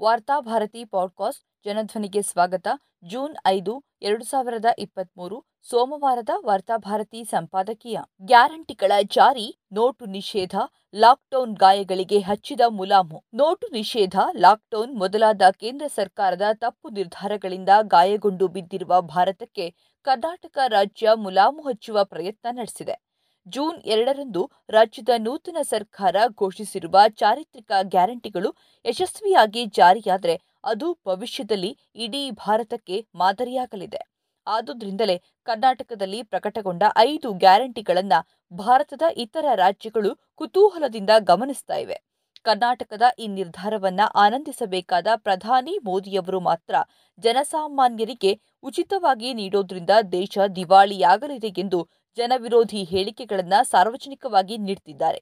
Varthabharati podcast ಜನಧ್ವನಿಗೆ ಸ್ವಾಗತ. June ಐದು, ಎರಡು ಸಾವಿರದ ಇಪ್ಪತ್ಮೂರು, ಸೋಮವಾರದ ವಾರ್ತಾಭಾರತಿ ಸಂಪಾದಕೀಯ. ಗ್ಯಾರಂಟಿಗಳ ಜಾರಿ, ನೋಟು ನಿಷೇಧ, ಲಾಕ್ಡೌನ್ ಗಾಯಗಳಿಗೆ ಹಚ್ಚಿದ ಮುಲಾಮು. ನೋಟು ನಿಷೇಧ, ಲಾಕ್ಡೌನ್ ಮೊದಲಾದ ಕೇಂದ್ರ ಸರ್ಕಾರದ ತಪ್ಪು ನಿರ್ಧಾರಗಳಿಂದ ಗಾಯಗೊಂಡು ಬಿದ್ದಿರುವ ಭಾರತಕ್ಕೆ ಕರ್ನಾಟಕ ರಾಜ್ಯ ಮುಲಾಮು ಹಚ್ಚುವ ಪ್ರಯತ್ನ ನಡೆಸಿದೆ. ಜೂನ್ ಎರಡರಂದು ರಾಜ್ಯದ ನೂತನ ಸರ್ಕಾರ ಘೋಷಿಸಿರುವ ಚಾರಿತ್ರಿಕ ಗ್ಯಾರಂಟಿಗಳು ಯಶಸ್ವಿಯಾಗಿ ಜಾರಿಯಾದರೆ ಅದು ಭವಿಷ್ಯದಲ್ಲಿ ಇಡೀ ಭಾರತಕ್ಕೆ ಮಾದರಿಯಾಗಲಿದೆ. ಆದುದರಿಂದಲೇ ಕರ್ನಾಟಕದಲ್ಲಿ ಪ್ರಕಟಗೊಂಡ ಐದು ಗ್ಯಾರಂಟಿಗಳನ್ನು ಭಾರತದ ಇತರ ರಾಜ್ಯಗಳು ಕುತೂಹಲದಿಂದ ಗಮನಿಸ್ತಾ ಇವೆ. ಕರ್ನಾಟಕದ ಈ ನಿರ್ಧಾರವನ್ನ ಆನಂದಿಸಬೇಕಾದ ಪ್ರಧಾನಿ ಮೋದಿಯವರು ಮಾತ್ರ ಜನಸಾಮಾನ್ಯರಿಗೆ ಉಚಿತವಾಗಿ ನೀಡೋದ್ರಿಂದ ದೇಶ ದಿವಾಳಿಯಾಗಲಿದೆ ಎಂದು ಜನವಿರೋಧಿ ಹೇಳಿಕೆಗಳನ್ನು ಸಾರ್ವಜನಿಕವಾಗಿ ನೀಡುತ್ತಿದ್ದಾರೆ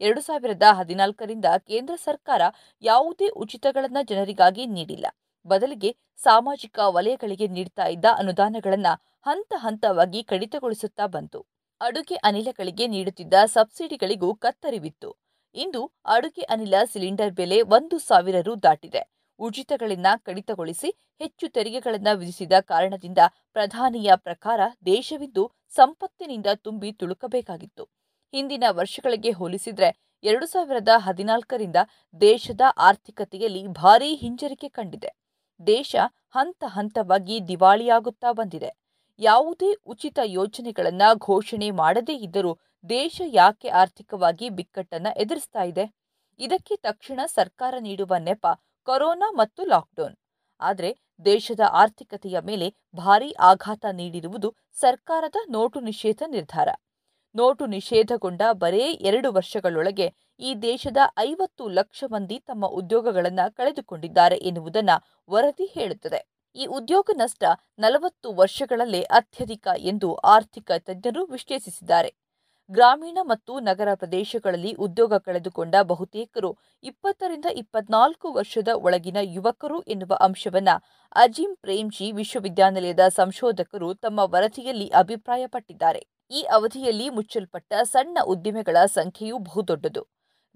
ಎರಡು ಸಾವಿರದ ಹದಿನಾಲ್ಕರಿಂದ ಕೇಂದ್ರ ಸರ್ಕಾರ ಯಾವುದೇ ಉಚಿತಗಳನ್ನು ಜನರಿಗಾಗಿ ನೀಡಿಲ್ಲ. ಬದಲಿಗೆ ಸಾಮಾಜಿಕ ವಲಯಗಳಿಗೆ ನೀಡ್ತಾ ಇದ್ದ ಅನುದಾನಗಳನ್ನು ಹಂತ ಹಂತವಾಗಿ ಕಡಿತಗೊಳಿಸುತ್ತಾ ಬಂತು. ಅಡುಗೆ ಅನಿಲಗಳಿಗೆ ನೀಡುತ್ತಿದ್ದ ಸಬ್ಸಿಡಿಗಳಿಗೂ ಕತ್ತರಿವಿತ್ತು ಇಂದು ಅಡುಗೆ ಅನಿಲ ಸಿಲಿಂಡರ್ ಬೆಲೆ ಒಂದು ಸಾವಿರ ರು ದಾಟಿದೆ. ಉಚಿತಗಳನ್ನ ಕಡಿತಗೊಳಿಸಿ ಹೆಚ್ಚು ತೆರಿಗೆಗಳನ್ನು ವಿಧಿಸಿದ ಕಾರಣದಿಂದ ಪ್ರಧಾನಿಯ ಪ್ರಕಾರ ದೇಶವಿದ್ದು ಸಂಪತ್ತಿನಿಂದ ತುಂಬಿ ತುಳುಕಬೇಕಾಗಿತ್ತು. ಹಿಂದಿನ ವರ್ಷಗಳಿಗೆ ಹೋಲಿಸಿದ್ರೆ ಎರಡು ಸಾವಿರದ ಹದಿನಾಲ್ಕರಿಂದ ದೇಶದ ಆರ್ಥಿಕತೆಯಲ್ಲಿ ಭಾರೀ ಹಿಂಜರಿಕೆ ಕಂಡಿದೆ. ದೇಶ ಹಂತ ಹಂತವಾಗಿ ದಿವಾಳಿಯಾಗುತ್ತಾ ಬಂದಿದೆ. ಯಾವುದೇ ಉಚಿತ ಯೋಜನೆಗಳನ್ನು ಘೋಷಣೆ ಮಾಡದೇ ಇದ್ದರೂ ದೇಶ ಯಾಕೆ ಆರ್ಥಿಕವಾಗಿ ಬಿಕ್ಕಟ್ಟನ್ನ ಎದುರಿಸ್ತಾ ಇದೆ? ಇದಕ್ಕೆ ತಕ್ಷಣ ಸರ್ಕಾರ ನೀಡುವ ನೆಪ ಕೊರೋನಾ ಮತ್ತು ಲಾಕ್ಡೌನ್. ಆದರೆ ದೇಶದ ಆರ್ಥಿಕತೆಯ ಮೇಲೆ ಭಾರೀ ಆಘಾತ ನೀಡಿರುವುದು ಸರ್ಕಾರದ ನೋಟು ನಿಷೇಧ ನಿರ್ಧಾರ. ನೋಟು ನಿಷೇಧಗೊಂಡ ಬರೇ ಎರಡು ವರ್ಷಗಳೊಳಗೆ ಈ ದೇಶದ ಐವತ್ತು ಲಕ್ಷ ಮಂದಿ ತಮ್ಮ ಉದ್ಯೋಗಗಳನ್ನು ಕಳೆದುಕೊಂಡಿದ್ದಾರೆ ಎನ್ನುವುದನ್ನು ವರದಿ ಹೇಳುತ್ತದೆ. ಈ ಉದ್ಯೋಗ ನಷ್ಟ ನಲವತ್ತು ವರ್ಷಗಳಲ್ಲೇ ಅತ್ಯಧಿಕ ಎಂದು ಆರ್ಥಿಕ ತಜ್ಞರು ವಿಶ್ಲೇಷಿಸಿದ್ದಾರೆ. ಗ್ರಾಮೀಣ ಮತ್ತು ನಗರ ಪ್ರದೇಶಗಳಲ್ಲಿ ಉದ್ಯೋಗ ಕಳೆದುಕೊಂಡ ಬಹುತೇಕರು ಇಪ್ಪತ್ತರಿಂದ ಇಪ್ಪತ್ನಾಲ್ಕು ವರ್ಷದ ಒಳಗಿನ ಯುವಕರು ಎನ್ನುವ ಅಂಶವನ್ನ ಅಜಿಂ ಪ್ರೇಮ್ಜಿ ವಿಶ್ವವಿದ್ಯಾನಿಲಯದ ಸಂಶೋಧಕರು ತಮ್ಮ ವರದಿಯಲ್ಲಿ ಅಭಿಪ್ರಾಯಪಟ್ಟಿದ್ದಾರೆ. ಈ ಅವಧಿಯಲ್ಲಿ ಮುಚ್ಚಲ್ಪಟ್ಟ ಸಣ್ಣ ಉದ್ದಿಮೆಗಳ ಸಂಖ್ಯೆಯೂ ಬಹುದೊಡ್ಡದು.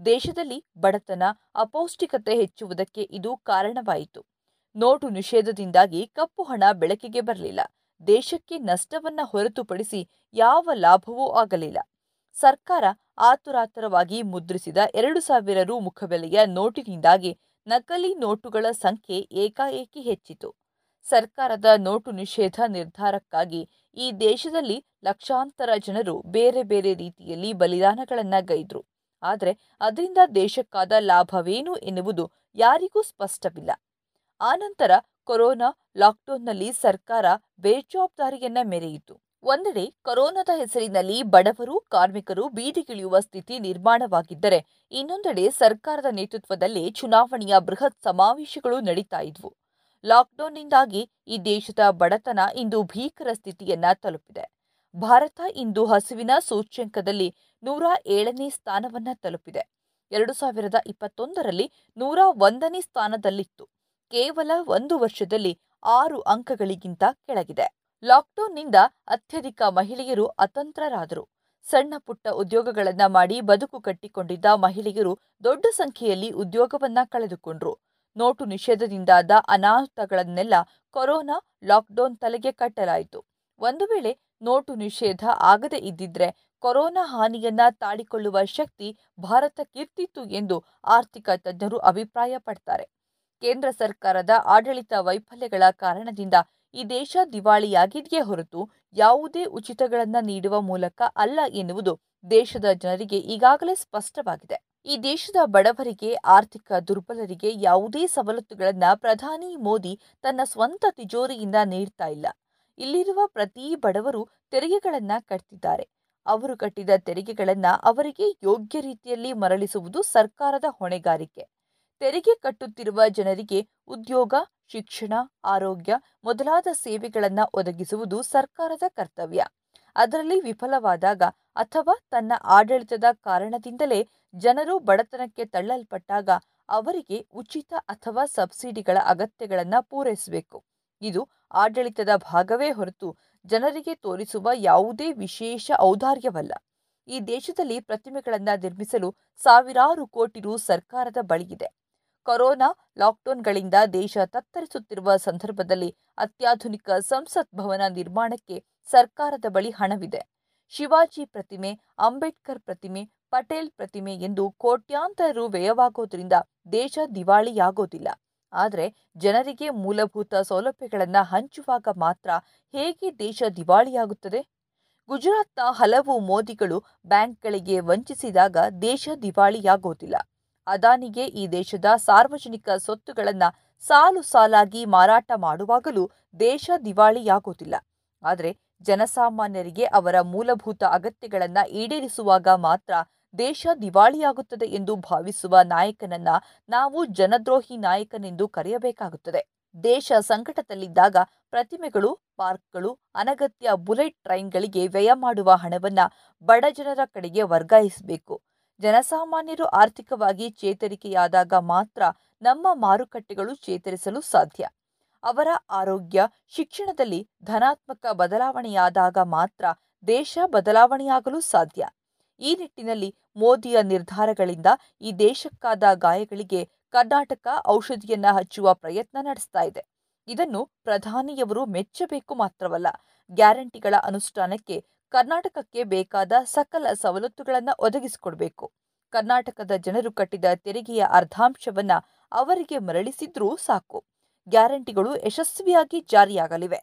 ದೇಶದಲ್ಲಿ ಬಡತನ, ಅಪೌಷ್ಟಿಕತೆ ಹೆಚ್ಚುವುದಕ್ಕೆ ಇದು ಕಾರಣವಾಯಿತು. ನೋಟು ನಿಷೇಧದಿಂದಾಗಿ ಕಪ್ಪು ಹಣ ಬೆಳಕಿಗೆ ಬರಲಿಲ್ಲ. ದೇಶಕ್ಕೆ ನಷ್ಟವನ್ನ ಹೊರತುಪಡಿಸಿ ಯಾವ ಲಾಭವೂ ಆಗಲಿಲ್ಲ. ಸರ್ಕಾರ ಆತುರಾತುರವಾಗಿ ಮುದ್ರಿಸಿದ ಎರಡು ಸಾವಿರ ರು ಮುಖಬೆಲೆಯ ನೋಟಿನಿಂದಾಗಿ ನಕಲಿ ನೋಟುಗಳ ಸಂಖ್ಯೆ ಏಕಾಏಕಿ ಹೆಚ್ಚಿತು. ಸರ್ಕಾರದ ನೋಟು ನಿಷೇಧ ನಿರ್ಧಾರಕ್ಕಾಗಿ ಈ ದೇಶದಲ್ಲಿ ಲಕ್ಷಾಂತರ ಜನರು ಬೇರೆ ಬೇರೆ ರೀತಿಯಲ್ಲಿ ಬಲಿದಾನಗಳನ್ನ ಗೈದ್ರು. ಆದರೆ, ಅದರಿಂದ ದೇಶಕ್ಕಾದ ಲಾಭವೇನು ಎನ್ನುವುದು ಯಾರಿಗೂ ಸ್ಪಷ್ಟವಿಲ್ಲ. ಆನಂತರ ಕೊರೋನಾ ಲಾಕ್ಡೌನ್ನಲ್ಲಿ ಸರ್ಕಾರ ಬೇಜವಾಬ್ದಾರಿಯನ್ನ ಮೆರೆಯಿತು. ಒಂದೆಡೆ ಕೊರೋನಾದ ಹೆಸರಿನಲ್ಲಿ ಬಡವರು, ಕಾರ್ಮಿಕರು ಬೀದಿಗಿಳಿಯುವ ಸ್ಥಿತಿ ನಿರ್ಮಾಣವಾಗಿದ್ದರೆ ಇನ್ನೊಂದೆಡೆ ಸರ್ಕಾರದ ನೇತೃತ್ವದಲ್ಲಿ ಚುನಾವಣೆಯ ಬೃಹತ್ ಸಮಾವೇಶಗಳು ನಡೀತಾ ಇದ್ವು. ಲಾಕ್ಡೌನ್ನಿಂದಾಗಿ ಈ ದೇಶದ ಬಡತನ ಇಂದು ಭೀಕರ ಸ್ಥಿತಿಯನ್ನ ತಲುಪಿದೆ. ಭಾರತ ಇಂದು ಹಸುವಿನ ಸೂಚ್ಯಂಕದಲ್ಲಿ ನೂರ ಏಳನೇ ಸ್ಥಾನವನ್ನ ತಲುಪಿದೆ. ಎರಡು ಸಾವಿರದ ಇಪ್ಪತ್ತೊಂದರಲ್ಲಿ ನೂರ ಒಂದನೇ ಸ್ಥಾನದಲ್ಲಿತ್ತು. ಕೇವಲ ಒಂದು ವರ್ಷದಲ್ಲಿ ಆರು ಅಂಕಗಳಿಗಿಂತ ಕೆಳಗಿದೆ. ಲಾಕ್ಡೌನ್ನಿಂದ ಅತ್ಯಧಿಕ ಮಹಿಳೆಯರು ಅತಂತ್ರರಾದರು. ಸಣ್ಣ ಪುಟ್ಟ ಉದ್ಯೋಗಗಳನ್ನ ಮಾಡಿ ಬದುಕು ಕಟ್ಟಿಕೊಂಡಿದ್ದ ಮಹಿಳೆಯರು ದೊಡ್ಡ ಸಂಖ್ಯೆಯಲ್ಲಿ ಉದ್ಯೋಗವನ್ನ ಕಳೆದುಕೊಂಡ್ರು. ನೋಟು ನಿಷೇಧದಿಂದಾದ ಅನಾಹುತಗಳನ್ನೆಲ್ಲ ಕೊರೋನಾ ಲಾಕ್ಡೌನ್ ತಲೆಗೆ ಕಟ್ಟಲಾಯಿತು. ಒಂದು ವೇಳೆ ನೋಟು ನಿಷೇಧ ಆಗದೇ ಇದ್ದಿದ್ರೆ ಕೊರೋನಾ ಹಾನಿಯನ್ನ ತಾಡಿಕೊಳ್ಳುವ ಶಕ್ತಿ ಭಾರತಕ್ಕಿರ್ತಿತ್ತು ಎಂದು ಆರ್ಥಿಕ ತಜ್ಞರು ಅಭಿಪ್ರಾಯಪಡ್ತಾರೆ. ಕೇಂದ್ರ ಸರ್ಕಾರದ ಆಡಳಿತ ವೈಫಲ್ಯಗಳ ಕಾರಣದಿಂದ ಈ ದೇಶ ದಿವಾಳಿಯಾಗಿದೆಯೇ ಹೊರತು ಯಾವುದೇ ಉಚಿತಗಳನ್ನು ನೀಡುವ ಮೂಲಕ ಅಲ್ಲ ಎನ್ನುವುದು ದೇಶದ ಜನರಿಗೆ ಈಗಾಗಲೇ ಸ್ಪಷ್ಟವಾಗಿದೆ. ಈ ದೇಶದ ಬಡವರಿಗೆ, ಆರ್ಥಿಕ ದುರ್ಬಲರಿಗೆ ಯಾವುದೇ ಸವಲತ್ತುಗಳನ್ನು ಪ್ರಧಾನಿ ಮೋದಿ ತನ್ನ ಸ್ವಂತ ತಿಜೋರಿಯಿಂದ ನೀಡ್ತಾ ಇಲ್ಲ. ಇಲ್ಲಿರುವ ಪ್ರತಿ ಬಡವರು ತೆರಿಗೆಗಳನ್ನು ಕಟ್ಟಿದ್ದಾರೆ ಅವರು ಕಟ್ಟಿದ ತೆರಿಗೆಗಳನ್ನು ಅವರಿಗೆ ಯೋಗ್ಯ ರೀತಿಯಲ್ಲಿ ಮರಳಿಸುವುದು ಸರ್ಕಾರದ ಹೊಣೆಗಾರಿಕೆ. ತೆರಿಗೆ ಕಟ್ಟುತ್ತಿರುವ ಜನರಿಗೆ ಉದ್ಯೋಗ, ಶಿಕ್ಷಣ, ಆರೋಗ್ಯ ಮೊದಲಾದ ಸೇವೆಗಳನ್ನು ಒದಗಿಸುವುದು ಸರ್ಕಾರದ ಕರ್ತವ್ಯ. ಅದರಲ್ಲಿ ವಿಫಲವಾದಾಗ ಅಥವಾ ತನ್ನ ಆಡಳಿತದ ಕಾರಣದಿಂದಲೇ ಜನರು ಬಡತನಕ್ಕೆ ತಳ್ಳಲ್ಪಟ್ಟಾಗ ಅವರಿಗೆ ಉಚಿತ ಅಥವಾ ಸಬ್ಸಿಡಿಗಳ ಅಗತ್ಯಗಳನ್ನು ಪೂರೈಸಬೇಕು. ಇದು ಆಡಳಿತದ ಭಾಗವೇ ಹೊರತು ಜನರಿಗೆ ತೋರಿಸುವ ಯಾವುದೇ ವಿಶೇಷ ಔದಾರ್ಯವಲ್ಲ. ಈ ದೇಶದಲ್ಲಿ ಪ್ರತಿಮೆಗಳನ್ನು ನಿರ್ಮಿಸಲು ಸಾವಿರಾರು ಕೋಟಿ ರು ಸರ್ಕಾರದ ಬಳಿಯಿದೆ. ಕೊರೋನಾ ಲಾಕ್ಡೌನ್ಗಳಿಂದ ದೇಶ ತತ್ತರಿಸುತ್ತಿರುವ ಸಂದರ್ಭದಲ್ಲಿ ಅತ್ಯಾಧುನಿಕ ಸಂಸತ್ ಭವನ ನಿರ್ಮಾಣಕ್ಕೆ ಸರ್ಕಾರದ ಬಳಿ ಹಣವಿದೆ. ಶಿವಾಜಿ ಪ್ರತಿಮೆ, ಅಂಬೇಡ್ಕರ್ ಪ್ರತಿಮೆ, ಪಟೇಲ್ ಪ್ರತಿಮೆ ಎಂದು ಕೋಟ್ಯಾಂತರ ರು ವ್ಯಯವಾಗೋದ್ರಿಂದ ದೇಶ ದಿವಾಳಿಯಾಗೋದಿಲ್ಲ. ಆದರೆ ಜನರಿಗೆ ಮೂಲಭೂತ ಸೌಲಭ್ಯಗಳನ್ನು ಹಂಚುವಾಗ ಮಾತ್ರ ಹೇಗೆ ದೇಶ ದಿವಾಳಿಯಾಗುತ್ತದೆ? ಗುಜರಾತ್ನ ಹಲವು ಮೋದಿಗಳು ಬ್ಯಾಂಕ್ಗಳಿಗೆ ವಂಚಿಸಿದಾಗ ದೇಶ ದಿವಾಳಿಯಾಗೋದಿಲ್ಲ. ಅದಾನಿಗೆ ಈ ದೇಶದ ಸಾರ್ವಜನಿಕ ಸ್ವತ್ತುಗಳನ್ನು ಸಾಲು ಸಾಲಾಗಿ ಮಾರಾಟ ಮಾಡುವಾಗಲೂ ದೇಶ ದಿವಾಳಿಯಾಗುವುದಿಲ್ಲ ಆದರೆ ಜನಸಾಮಾನ್ಯರಿಗೆ ಅವರ ಮೂಲಭೂತ ಅಗತ್ಯಗಳನ್ನು ಈಡೇರಿಸುವಾಗ ಮಾತ್ರ ದೇಶ ದಿವಾಳಿಯಾಗುತ್ತದೆ ಎಂದು ಭಾವಿಸುವ ನಾಯಕನನ್ನ ನಾವು ಜನದ್ರೋಹಿ ನಾಯಕನೆಂದು ಕರೆಯಬೇಕಾಗುತ್ತದೆ. ದೇಶ ಸಂಕಟದಲ್ಲಿದ್ದಾಗ ಪ್ರತಿಮೆಗಳು, ಪಾರ್ಕ್ಗಳು, ಅನಗತ್ಯ ಬುಲೆಟ್ ಟ್ರೈನ್ಗಳಿಗೆ ವ್ಯಯ ಮಾಡುವ ಹಣವನ್ನ ಬಡ ಜನರ ಕಡೆಗೆ ವರ್ಗಾಯಿಸಬೇಕು. ಜನಸಾಮಾನ್ಯರು ಆರ್ಥಿಕವಾಗಿ ಚೇತರಿಕೆಯಾದಾಗ ಮಾತ್ರ ನಮ್ಮ ಮಾರುಕಟ್ಟೆಗಳು ಚೇತರಿಸಲು ಸಾಧ್ಯ. ಅವರ ಆರೋಗ್ಯ, ಶಿಕ್ಷಣದಲ್ಲಿ ಧನಾತ್ಮಕ ಬದಲಾವಣೆಯಾದಾಗ ಮಾತ್ರ ದೇಶ ಬದಲಾವಣೆಯಾಗಲು ಸಾಧ್ಯ. ಈ ನಿಟ್ಟಿನಲ್ಲಿ ಮೋದಿಯ ನಿರ್ಧಾರಗಳಿಂದ ಈ ದೇಶಕ್ಕಾದ ಗಾಯಗಳಿಗೆ ಕರ್ನಾಟಕ ಔಷಧಿಯನ್ನ ಹಚ್ಚುವ ಪ್ರಯತ್ನ ನಡೆಸ್ತಾ ಇದೆ. ಇದನ್ನು ಪ್ರಧಾನಿಯವರು ಮೆಚ್ಚಬೇಕು ಮಾತ್ರವಲ್ಲ, ಗ್ಯಾರಂಟಿಗಳ ಅನುಷ್ಠಾನಕ್ಕೆ ಕರ್ನಾಟಕಕ್ಕೆ ಬೇಕಾದ ಸಕಲ ಸವಲತ್ತುಗಳನ್ನು ಒದಗಿಸಿಕೊಡಬೇಕು. ಕರ್ನಾಟಕದ ಜನರು ಕಟ್ಟಿದ ತೆರಿಗೆಯ ಅರ್ಧಾಂಶವನ್ನ ಅವರಿಗೆ ಮರಳಿಸಿದ್ರೂ ಸಾಕು. ಗ್ಯಾರಂಟಿಗಳು ಯಶಸ್ವಿಯಾಗಿ ಜಾರಿಯಾಗಲಿವೆ.